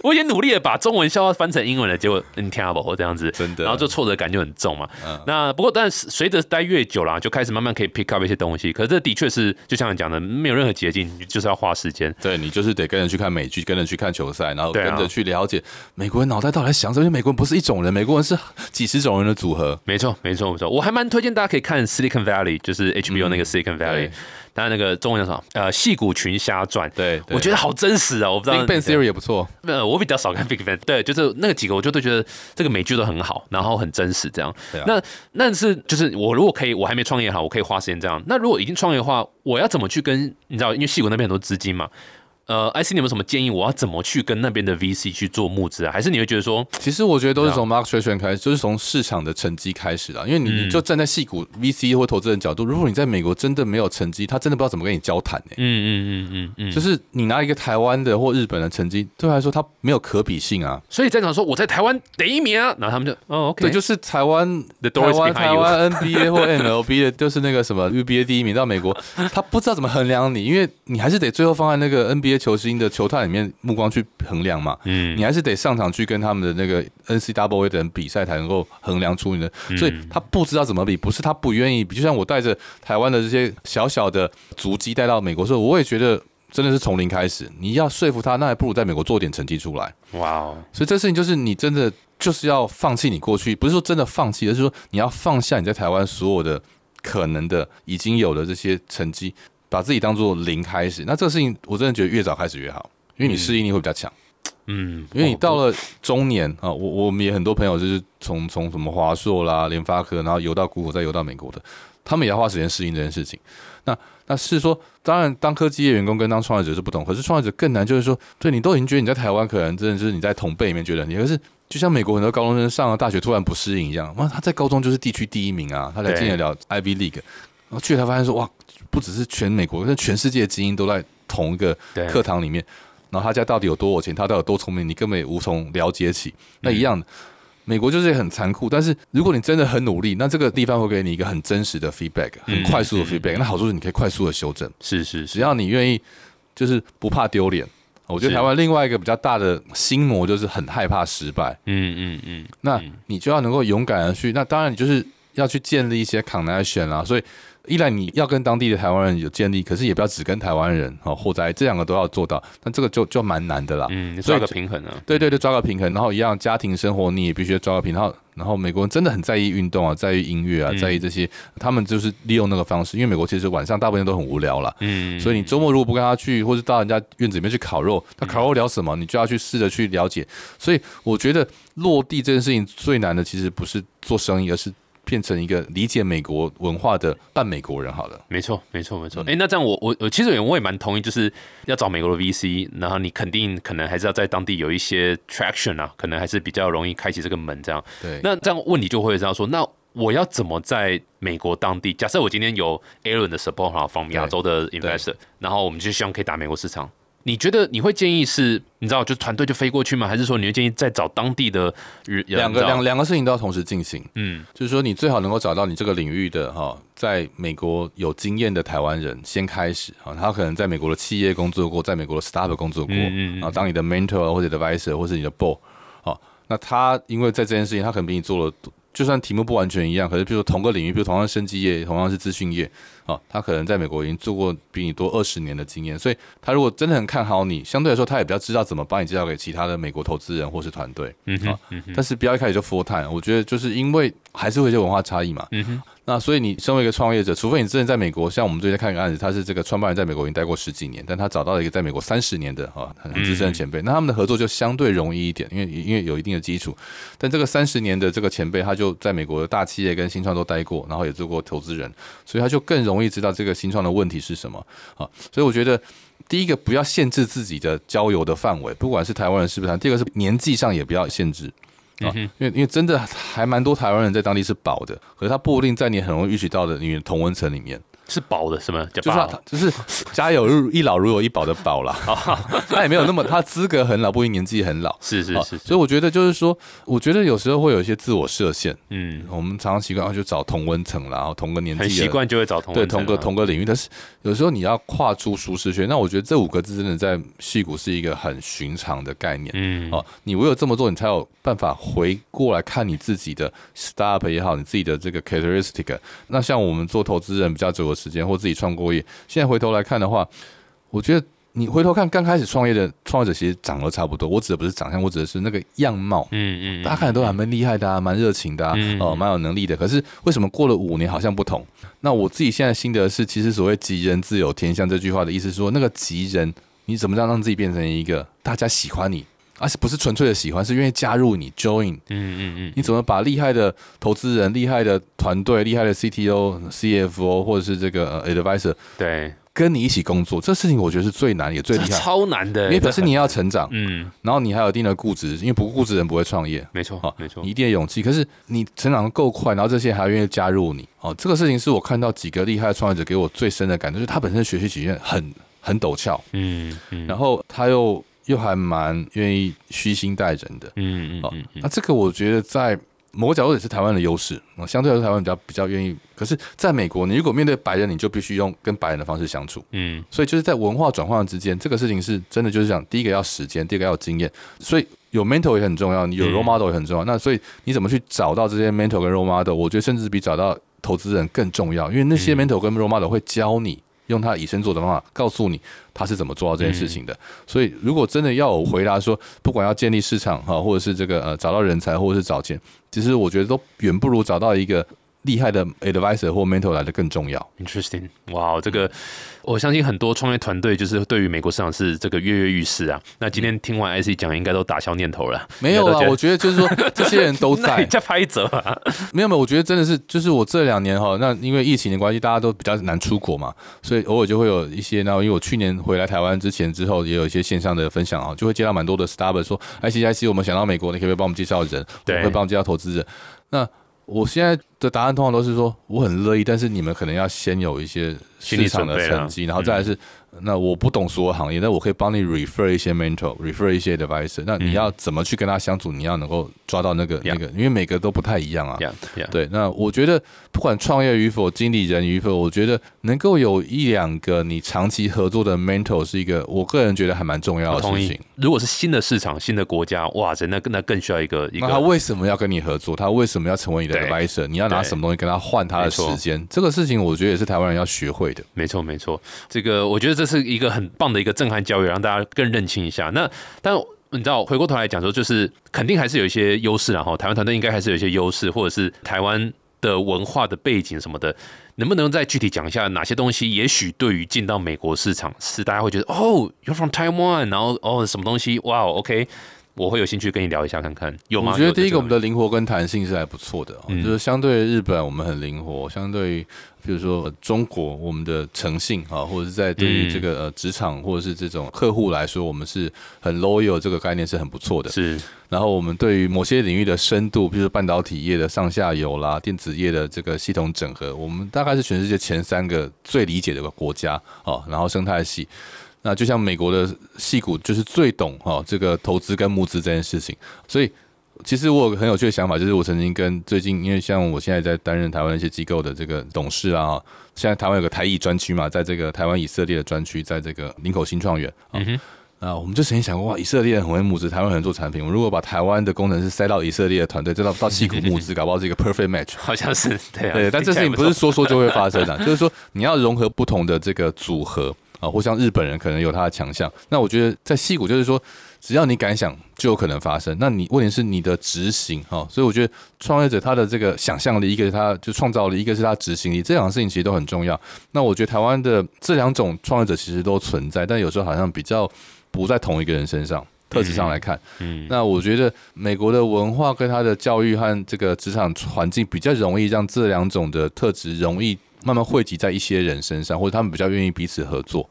我也努力的把中文笑话翻成英文了，结果你听不这样子，真的。然后就挫折感。就很重嘛，那不过但是随着待越久了，就开始慢慢可以 pick up 一些东西。可是这的确是就像你讲的，没有任何捷径，就是要花时间。对你就是得跟着去看美剧，跟着去看球赛，然后跟着去了解美国人脑袋到底在想什么。因为美国人不是一种人，美国人是几十种人的组合。没错，没错，没错。我还蛮推荐大家可以看 Silicon Valley，就是 HBO 那个 Silicon Valley。他那个中文叫什么？呃，《戏骨群侠传》。对，我觉得好真实啊！我不知道。Big Bang Theory 也不错。呃，我比较少看 Big Bang。对，就是那个几个，我就都觉得这个美剧都很好，然后很真实这样。那那是就是我如果可以，我还没创业好，我可以花时间这样。那如果已经创业的话，我要怎么去跟你知道？因为戏骨那边很多资金嘛。呃，IC，你有没有什么建议？我要怎么去跟那边的 VC 去做募资啊？还是你会觉得说，其实我觉得都是从 market traction 开始，就是从市场的成绩开始的。因为你就站在戏股 VC 或投资人角度，如果你在美国真的没有成绩，他真的不知道怎么跟你交谈呢？嗯嗯嗯嗯嗯，就是你拿一个台湾的或日本的成绩，对他来说他没有可比性啊。所以在场说我在台湾第一名啊，然后他们就哦，OK，对，就是台湾的台湾台湾 NBA 或 MLB 的，就是那个什么 UBA 第一名到美国，他不知道怎么衡量你，因为你还是得最后放在那个 NBA。NBA 球星的球探里面目光去衡量嘛，嗯你还是得上场去跟他们的那个 NCAA 的人比赛，才能够衡量出你的。所以他不知道怎么比，不是他不愿意比。就像我带着台湾的这些小小的足迹带到美国的时候，我也觉得真的是从零开始。你要说服他，那还不如在美国做点成绩出来。哇哦，所以这事情就是你真的就是要放弃你过去，不是说真的放弃，而是说你要放下你在台湾所有的可能的已经有的这些成绩，把自己当做零开始。那这个事情我真的觉得越早开始越好，因为你适应力会比较强。嗯，因为你到了，中年啊，我我们也很多朋友就是从从什么华硕啦、联发科，然后游到谷歌，再游到美国的，他们也要花时间适应这件事情。那那是说，当然当科技业员工跟当创业者是不同，可是创业者更难，就是说，对你都已经觉得你在台湾可能真的就是你在同辈里面觉得你，可是就像美国很多高中生上了大学突然不适应一样，哇，他在高中就是地区第一名啊，他才进得了 Ivy League，然后去了才发现说，哇，不只是全美国，是全世界的精英都在同一个，课堂里面，然后他家到底有多有钱，他到底有多聪明，你根本也无从了解起。那一样的，美国就是很残酷，但是如果你真的很努力，那这个地方会给你一个很真实的 feedback，很快速的 feedback。那好处是你可以快速的修正，是是是，只要你愿意，就是不怕丢脸。我觉得台湾另外一个比较大的心魔就是很害怕失败，嗯嗯嗯，那你就要能够勇敢的去，那当然你就是要去建立一些 connection 啦，所以。一来你要跟当地的台湾人有建立，可是也不要只跟台湾人哦，或者这两个都要做到，那这个就就蛮难的啦。嗯，抓个平衡啊，对对对，抓个平衡，然后一样家庭生活你也必须要抓个平衡。然后然后美国人真的很在意运动啊，在意音乐啊，嗯在意这些，他们就是利用那个方式，因为美国其实晚上大部分都很无聊了。嗯，所以你周末如果不跟他去，或者到人家院子里面去烤肉，他烤肉聊什么，你就要去试着去了解。所以我觉得落地这件事情最难的，其实不是做生意，而是变成一个理解美国文化的半美国人。好了，没错，没错，没错。嗯哎、那这样我我我其实我也蛮同意，就是要找美国的 VC，然后你肯定可能还是要在当地有一些 traction 啊，可能还是比较容易开启这个门。这样，对，那这样问题就会这样说，那我要怎么在美国当地？假设我今天有 Aaron 的 support 哈，from 亚洲的 investor，然后我们就希望可以打美国市场。你觉得你会建议是，你知道，就团队就飞过去吗？还是说你会建议再找当地的人？两个两两个事情都要同时进行。嗯就是说，你最好能够找到你这个领域的哈，在美国有经验的台湾人先开始啊，他可能在美国的企业工作过，在美国的 startup 工作过，嗯嗯嗯然后当你的 mentor 或者 advisor 或是你的 board，好，那他因为在这件事情，他可能比你做了，就算题目不完全一样，可是比如说同个领域，比如同样生技业，同样是资讯业，啊，他可能在美国已经做过比你多二十年的经验，所以他如果真的很看好你，相对来说他也比较知道怎么帮你介绍给其他的美国投资人或是团队。嗯哼但是不要一开始就 full time，我觉得就是因为还是会有一些文化差异嘛。那所以你身为一个创业者，除非你真的在美国，像我们最近看一个案子，他是这个创办人在美国已经待过十几年，但他找到了一个在美国三十年的啊很资深的前辈，那他们的合作就相对容易一点，因为因为有一定的基础。但这个三十年的这个前辈，他就在美国的大企业跟新创都待过，然后也做过投资人，所以他就更容易知道这个新创的问题是什么啊。所以我觉得。第一个，不要限制自己的交友的范围，不管是台湾人是不是台。第二个是年纪上也不要限制，啊，因为因为真的还蛮多台湾人在当地是保的，可是他不一定在你很容易预习到的你的同温层里面，是薄的，什么叫就是他？就是家有如一老如有一宝的宝啦，他也没有那么他资格很老，不一定年纪很老。好是是是，所以我觉得就是说，我觉得有时候会有一些自我设限。嗯，我们常常习惯啊就找同温层啦，然后同个年纪很习惯就会找同对同个同个领域，但是有时候你要跨出舒适圈。那我觉得这五个字真的在戏骨是一个很寻常的概念。嗯哦，你唯有这么做，你才有办法回过来看你自己的 startup 也好，你自己的这个 characteristic。那像我们做投资人比较久的时间，或自己创过业，现在回头来看的话，我觉得你回头看刚开始创业的创业者，其实长得差不多。我指的不是长相，我指的是那个样貌。嗯嗯，大家看都还蛮厉害的啊，蛮热情的啊，嗯哦，蛮有能力的。可是为什么过了五年好像不同？那我自己现在心得是，其实所谓“吉人自有天相”这句话的意思是说，那个吉人，你怎么样让自己变成一个大家喜欢你，而且不是纯粹的喜欢，是愿意加入你 join。嗯嗯嗯，你怎么把厉害的投资人、厉害的团队、厉害的 CTO、CFO 或者是这个呃 advisor 对，跟你一起工作，这事情我觉得是最难也最这厉害，超难的，因为表示你要成长，嗯，然后你还有一定的固执，因为不固执人不会创业。没错好，没错你，一定的勇气。可是你成长得够快，然后这些人还愿意加入你，哦，这个事情是我看到几个厉害的创业者给我最深的感觉，就是他本身学习曲线很很陡峭，嗯嗯，然后他又又还蛮愿意虚心待人的。哦嗯嗯嗯，那这个我觉得在某个角度也是台湾的优势啊，相对来说台湾比较比较愿意。可是在美国，你如果面对白人，你就必须用跟白人的方式相处。嗯，所以就是在文化转换之间，这个事情是真的就是讲，第一个要时间，第二个要经验。所以有 mentor 也很重要，你有 role model 也很重要。那所以你怎么去找到这些 mentor 跟 role model？我觉得甚至比找到投资人更重要，因为那些 mentor 跟 role model 会教你用他以身作则的方法，告诉你他是怎么做到这件事情的。所以如果真的要我回答说，不管要建立市场哈，或者是这个呃找到人才，或者是找钱，其实我觉得都远不如找到一个厉害的 advisor 或 mentor 来的更重要。Interesting，哇，这个我相信很多创业团队就是对于美国市场是这个跃跃欲试啊。那今天听完 IC 讲，应该都打消念头了。没有啊，我觉觉得就是说 这些人都在在拍一折啊。没有没有，我觉得真的是，就是我这两年哈，那因为疫情的关系，大家都比较难出国嘛，所以偶尔就会有一些。那因为我去年回来台湾之前之后，也有一些线上的分享啊，就会接到蛮多的 startup 说，IC IC，我们想到美国，你可不可以帮我们介绍人？对会帮我们介绍投资人？那我现在的答案通常都是说，我很乐意，但是你们可能要先有一些市场的成绩，然后再来是，那我不懂所有行业，但我可以帮你 refer 一些 mentor，refer 一些 advisor，那你要怎么去跟他相处？你要能够抓到那个那个，因为每个都不太一样啊。对，那我觉得不管创业与否，经理人与否，我觉得能够有一两个你长期合作的 mentor 是一个，我个人觉得还蛮重要的事情。。如果是新的市场、新的国家，哇塞，那更那更需要一个一那他为什么要跟你合作？他为什么要成为你的对 advisor？你要拿什么东西跟他换他的时间？这个事情我觉得也是台湾人要学会的。没错，没错，这个我觉得这是一个很棒的一个震撼教育，让大家更认清一下。那但你知道，回过头来讲说，就是肯定还是有一些优势然后台湾团队应该还是有一些优势，或者是台湾的文化的背景什么的，能不能再具体讲一下哪些东西？也许对于进到美国市场，是大家会觉得哦，You're from Taiwan，然后哦什么东西，哇，OK，我会有兴趣跟你聊一下看看，有吗？我觉得第一个，我们的灵活跟弹性是还不错的哦、嗯就是相对于日本，我们很灵活；相对于比如说呃中国，我们的诚信啊，或者是在对于嗯这个呃职场或者是这种客户来说，我们是很 loyal，这个概念是很不错的。是然后我们对于某些领域的深度，比如说半导体业的上下游啦、电子业的这个系统整合，我们大概是全世界前三个最理解的国家哦。然后生态系，那就像美国的戏股就是最懂哈这个投资跟募资这件事情，所以。其实我有个很有趣的想法，就是我曾经跟最近，因为像我现在在担任台湾一些机构的这个董事啊，哦现在台湾有个台艺专区嘛，在这个台湾以色列的专区，在这个林口新创园啊，嗯哼啊，我们就曾经想过，哇，以色列人很会募资，台湾很做产品。我们如果把台湾的工程师塞到以色列的团队，再到到戏谷募资，搞不好是一个 perfect match。好像是对啊，对，但这事情不是说说就会发生的，就是说你要融合不同的这个组合啊，或像日本人可能有他的强项。那我觉得在戏骨就是说，只要你敢想，就有可能发生。那你问题是你的执行哈，所以我觉得创业者他的这个想象力，一个是他就创造力，一个是他执行力，这两个事情其实都很重要。那我觉得台湾的这两种创业者其实都存在，但有时候好像比较不在同一个人身上。特质上来看，嗯那我觉得美国的文化跟他的教育和这个职场环境比较容易让这两种的特质容易慢慢汇集在一些人身上，或者他们比较愿意彼此合作。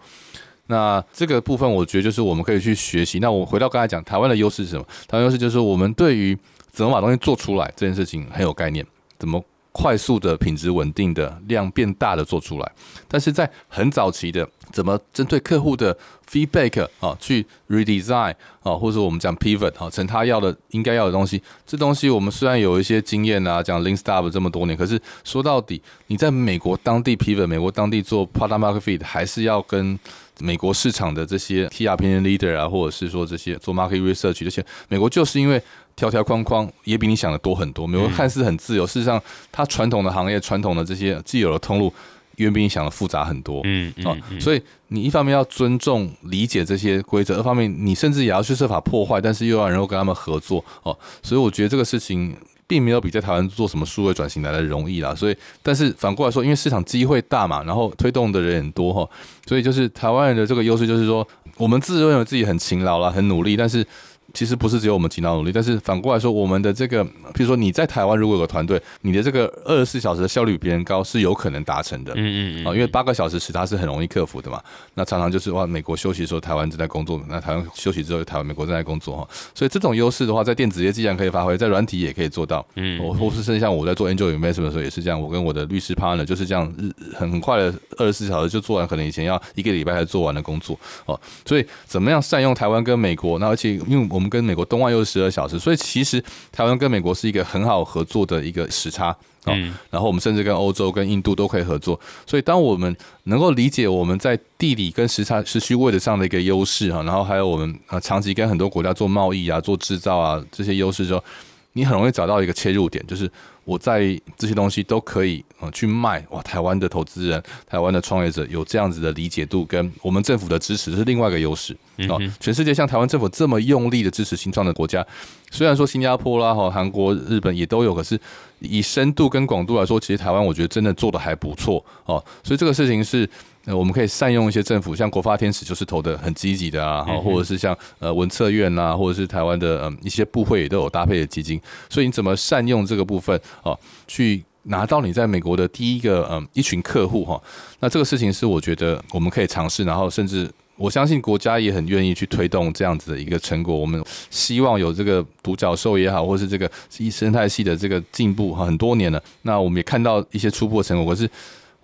那这个部分，我觉得就是我们可以去学习。那我回到刚才讲，台湾的优势是什么？台湾优势就是我们对于怎么把东西做出来这件事情很有概念，怎么快速的、品质稳定的、量变大的做出来。但是在很早期的，怎么针对客户的 feedback 啊，去 redesign 啊，或者我们讲 pivot 啊，成他要的应该要的东西，这东西我们虽然有一些经验啊，讲 lean startup 这么多年，可是说到底，你在美国当地 pivot，美国当地做 product market fit，还是要跟美国市场的这些 key opinion leader 啊，或者是说这些做 market research 这些，美国就是因为条条框框也比你想的多很多。美国看似很自由，事实上它传统的行业、传统的这些既有的通路，远比你想的复杂很多。嗯哦嗯，嗯所以你一方面要尊重、理解这些规则，二方面你甚至也要去设法破坏，但是又要能够跟他们合作哦。所以我觉得这个事情并没有比在台湾做什么数位转型来的容易啦。所以，但是反过来说，因为市场机会大嘛，然后推动的人很多哈，所以就是台湾人的这个优势就是说，我们自认为自己很勤劳啦、很努力，但是。其实不是只有我们勤劳努力，但是反过来说，我们的这个，譬如说你在台湾如果有个团队，你的这个二十四小时的效率比别人高，是有可能达成的。嗯嗯嗯啊，因为八个小时时差是很容易克服的嘛。那常常就是哇，美国休息的时候台湾正在工作，那台湾休息之后台湾美国正在工作哈。所以这种优势的话，在电子业既然可以发挥，在软体也可以做到。嗯我或是甚至像我在做 angel investment 的时候也是这样，我跟我的律师 partner 就是这样，日很很快的二十四小时就做完，可能以前要一个礼拜才做完的工作哦。所以怎么样善用台湾跟美国？那而且因为我们跟美国东岸又是十二小时，所以其实台湾跟美国是一个很好合作的一个时差。嗯，然后我们甚至跟欧洲、跟印度都可以合作。所以当我们能够理解我们在地理跟时差、时区位置上的一个优势哈，然后还有我们啊长期跟很多国家做贸易啊、做制造啊这些优势之后，你很容易找到一个切入点，就是我在这些东西都可以呃去卖哇。台湾的投资人、台湾的创业者有这样子的理解度，跟我们政府的支持是另外一个优势啊。全世界像台湾政府这么用力的支持新创的国家，虽然说新加坡啦、哈韩国、日本也都有，可是。以深度跟广度来说，其实台湾我觉得真的做的还不错哦，所以这个事情是呃我们可以善用一些政府，像国发天使就是投的很积极的啊，或者是像呃文策院啊，或者是台湾的嗯一些部会也都有搭配的基金，所以你怎么善用这个部分哦，去拿到你在美国的第一个嗯一群客户哈，那这个事情是我觉得我们可以尝试，然后甚至。我相信国家也很愿意去推动这样子的一个成果。我们希望有这个独角兽也好，或是这个生态系的这个进步哈，很多年了。那我们也看到一些初步的成果。可是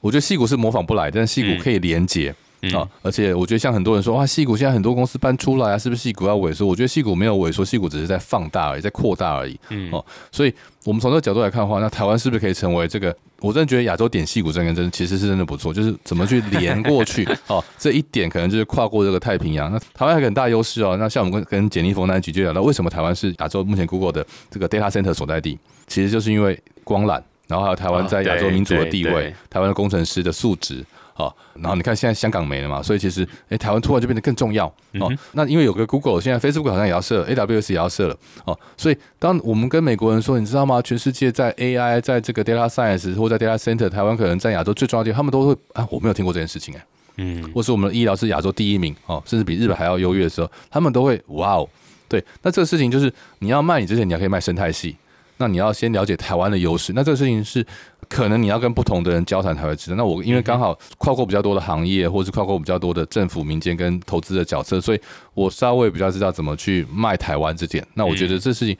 我觉得戏股是模仿不来，但是戏股可以连接啊。而且我觉得像很多人说哇，戏股现在很多公司搬出来啊，是不是戏股要萎缩？我觉得戏股没有萎缩，戏股只是在放大而已，在扩大而已。嗯哦，所以我们从这个角度来看的话，那台湾是不是可以成为这个？我真的觉得亚洲点戏骨这根针其实是真的不错，就是怎么去连过去 哦，这一点可能就是跨过这个太平洋。那台湾有很大优势哦。那像我们跟跟简立峰那几就聊到，为什么台湾是亚洲目前 Google 的这个 data center 所在地？其实就是因为光缆，然后还有台湾在亚洲民主的地位，台湾的工程师的素质。好，然后你看现在香港没了嘛，所以其实哎，台湾突然就变得更重要哦。那因为有个 Google，现在 Facebook 好像也要设，AWS 也要设了哦。所以当我们跟美国人说，你知道吗？全世界在 AI，在这个 data science 或在 data center，台湾可能在亚洲最重要的地方，他们都会啊，我没有听过这件事情哎，嗯，或是我们的医疗是亚洲第一名哦，甚至比日本还要优越的时候，他们都会哇哦，对。那这个事情就是你要卖你之前，你还可以卖生态系，那你要先了解台湾的优势。那这个事情是。可能你要跟不同的人交谈才会知道。那我因为刚好跨过比较多的行业，或是跨过比较多的政府、民间跟投资的角色，所以我稍微比较知道怎么去卖台湾这点。那我觉得这事情。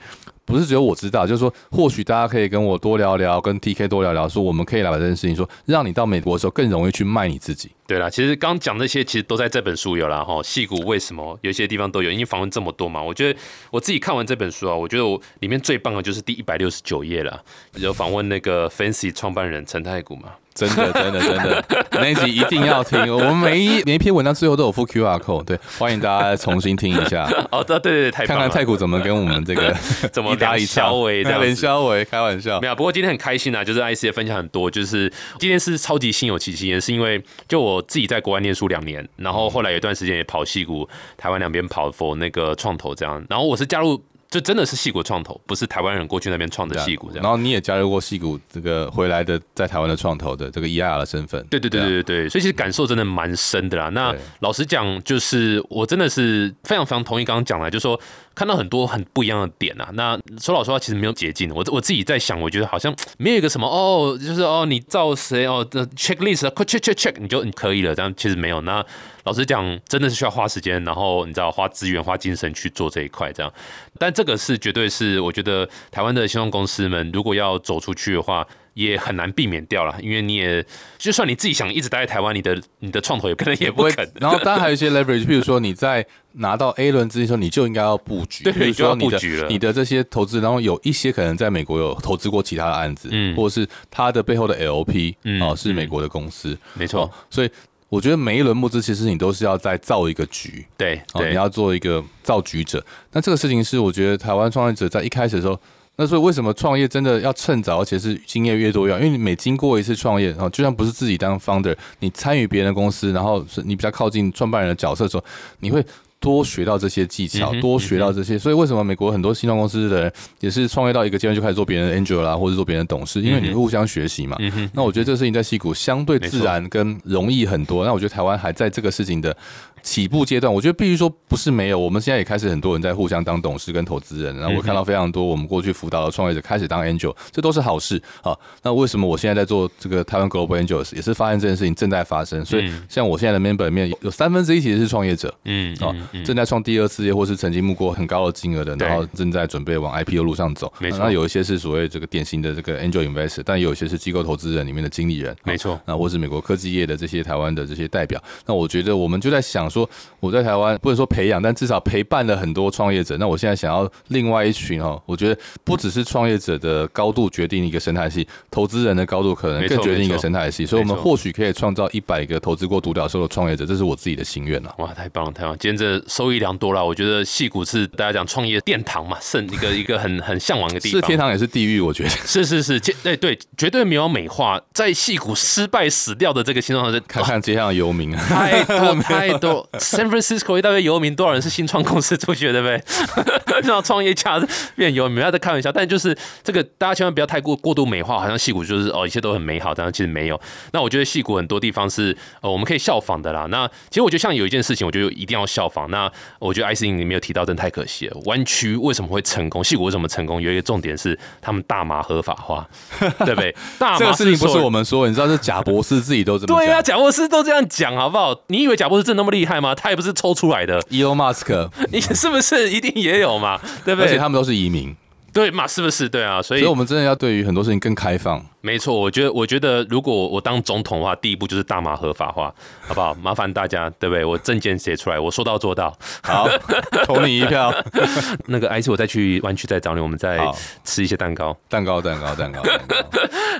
不是只有我知道，就是说，或许大家可以跟我多聊聊，跟 T K 多聊聊，说我们可以来把这件事情说，让你到美国的时候更容易去卖你自己。对啦，其实刚讲这些，其实都在这本书有啦。哈。戏骨为什么有些地方都有？因为访问这么多嘛，我觉得我自己看完这本书啊，我觉得我里面最棒的就是第一百六十九页了，有访问那个 Fancy 创办人陈太古嘛。真的，真的，真的，那一集一定要听。我们每一每一篇文章最后都有附 Q R code，对，欢迎大家重新听一下。哦，对对对，太看看太古怎么跟我们这个 怎么打一消维这样连消维，开玩笑。没有，不过今天很开心啊，就是 I C 也分享很多，就是今天是超级心有戚戚焉，是因为就我自己在国外念书两年，然后后来有一段时间也跑戏谷、台湾两边跑 for 那个创投这样，然后我是加入。就真的是戏骨创投，不是台湾人过去那边创的戏骨这样。然后你也加入过戏骨这个回来的，在台湾的创投的这个 EIR 的身份。对对对对对对，所以其实感受真的蛮深的啦。那老实讲，就是我真的是非常非常同意刚刚讲的，就是说看到很多很不一样的点啊。那说老实话，其实没有捷径。我我自己在想，我觉得好像 没有一个什么哦，就是哦，你照谁哦的 checklist，check check check，你就你可以了。这样其实没有。那老实讲，真的是需要花时间，然后你知道花资源、花精神去做这一块，这样。但这个是绝对是，我觉得台湾的新创公司们如果要走出去的话，也很难避免掉了。因为你也就算你自己想一直待在台湾，你的你的创投也可能也不肯。然后当然还有一些 leverage，比如说你在拿到 A 轮资金时候，你就应该要布局，对，就要布局了。你的这些投资，然后有一些可能在美国有投资过其他的案子，嗯，或者是他的背后的 LP 哦是美国的公司，没错，所以。我觉得每一轮募资，其实你都是要在造一个局，对，你要做一个造局者。那这个事情是，我觉得台湾创业者在一开始的时候，那所以为什么创业真的要趁早，而且是经验越多越好？因为你每经过一次创业，然后，就算不是自己当 founder，你参与别人的公司，然后是你比较靠近创办人的角色的时候，你会。多学到这些技巧，多学到这些，所以为什么美国很多新创公司的人也是创业到一个阶段就开始做别人的 angel 啦，或者做别人的董事，因为你互相学习嘛。那我觉得这个事情在戏谷相对自然跟容易很多。那我觉得台湾还在这个事情的。起步阶段，我觉得必须说不是没有，我们现在也开始很多人在互相当董事跟投资人，然后我看到非常多我们过去辅导的创业者开始当 angel，这都是好事啊。那为什么我现在在做这个台湾 global angels，也是发现这件事情正在发生，所以像我现在的 member 里面有三分之一其实是创业者，嗯啊，正在创第二次业或是曾经募过很高的金额的，然后正在准备往 IPO 路上走。没错，那有一些是所谓这个典型的这个 angel investor，但有一些是机构投资人里面的经理人，没错，那或是美国科技业的这些台湾的这些代表。那我觉得我们就在想说。说我在台湾不能说培养，但至少陪伴了很多创业者。那我现在想要另外一群哦，我觉得不只是创业者的高度决定一个生态系，投资人的高度可能更决定一个生态系。所以，我们或许可以创造一百个投资过独角兽的创业者，这是我自己的心愿了。哇，太棒了，太棒！今天这收益良多了。我觉得戏谷是大家讲创业殿堂嘛，是一个一个很很向往的地方，是天堂也是地狱，我觉得是是是，对对，绝对没有美化在戏谷失败死掉的这个新创是看看街上的游民啊，太多 太多，San Francisco 一大堆游民，多少人是新创公司出去的，对不对？让创业家变游民，不要在开玩笑。但就是这个，大家千万不要太过过度美化，好像戏骨就是哦，一切都很美好，但是其实没有。那我觉得戏骨很多地方是呃，我们可以效仿的啦。那其实我觉得像有一件事情，我觉得一定要效仿。那我觉得 IC 你没有提到，真太可惜了。湾区为什么会成功？戏骨为什么成功？有一个重点是他们大麻合法化，对不对？大 麻事情不是我们说，你知道是贾博士自己都这么对啊，贾博士都这样讲，好不好？你以为贾博士真那么厉害吗？他也不是抽出来的。Elon Musk，你是不是一定也有嘛？对不对？而且他们都是移民，对嘛？是不是？对啊，所以，所以我们真的要对于很多事情更开放。没错，我觉得，我觉得如果我当总统的话，第一步就是大麻合法化，好不好？麻烦大家，对不对？我证件写出来，我说到做到。好，投你一票。那个 IC，我再去湾区再找你，我们再吃一些蛋糕，蛋糕，蛋糕，蛋糕。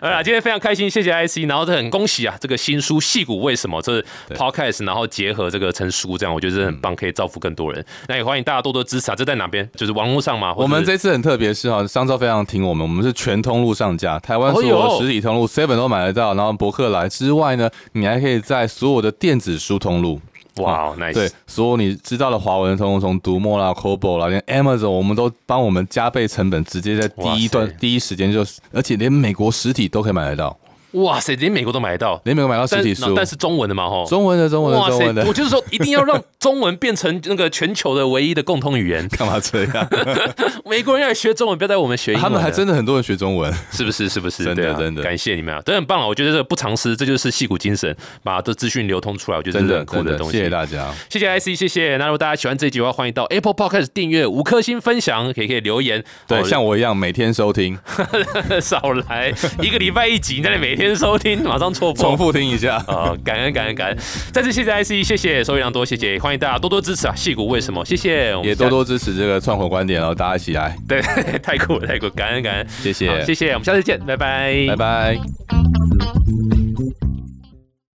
好啦，今天非常开心，谢谢 IC，然后很恭喜啊，这个新书《戏骨为什么》这是 Podcast，然后结合这个成书，这样我觉得是很棒，可以造福更多人。那也欢迎大家多多支持啊！这在哪边？就是网络上嘛。我们这次很特别，是哈，商超非常听我们，我们是全通路上架，台湾所有。实体通路 Seven 都买得到，然后博客来之外呢，你还可以在所有的电子书通路，哇，nice，对，所有你知道的华文通路，从读墨啦、Kobo 啦，连 Amazon 我们都帮我们加倍成本，直接在第一段第一时间就，而且连美国实体都可以买得到。哇塞，连美国都买得到，连美国买到实体书，但是中文的嘛，吼，中文的，中文的，中文的。我就是说，一定要让中文变成那个全球的唯一的共通语言。干嘛这样？美国人要学中文，不要在我们学英文。他们还真的很多人学中文，是不是？是不是？真的，真的。感谢你们啊，真的很棒啊！我觉得这个不藏私，这就是戏骨精神，把这资讯流通出来，我觉得真的很酷的东西。谢谢大家，谢谢 IC，谢谢。那如果大家喜欢这一集的话，欢迎到 Apple Podcast 订阅五颗星分享，可以可以留言。对，像我一样每天收听，少来一个礼拜一集，那你每天收听。马上错播，重复听一下啊！感恩感恩感恩，再次谢谢 IC，谢谢收益良多，谢谢，欢迎大家多多支持啊！戏骨为什么？谢谢，也多多支持这个创火观点，然后大家一起来，对，太酷了太酷，感恩感恩，谢谢谢谢，我们下次见，拜拜拜拜。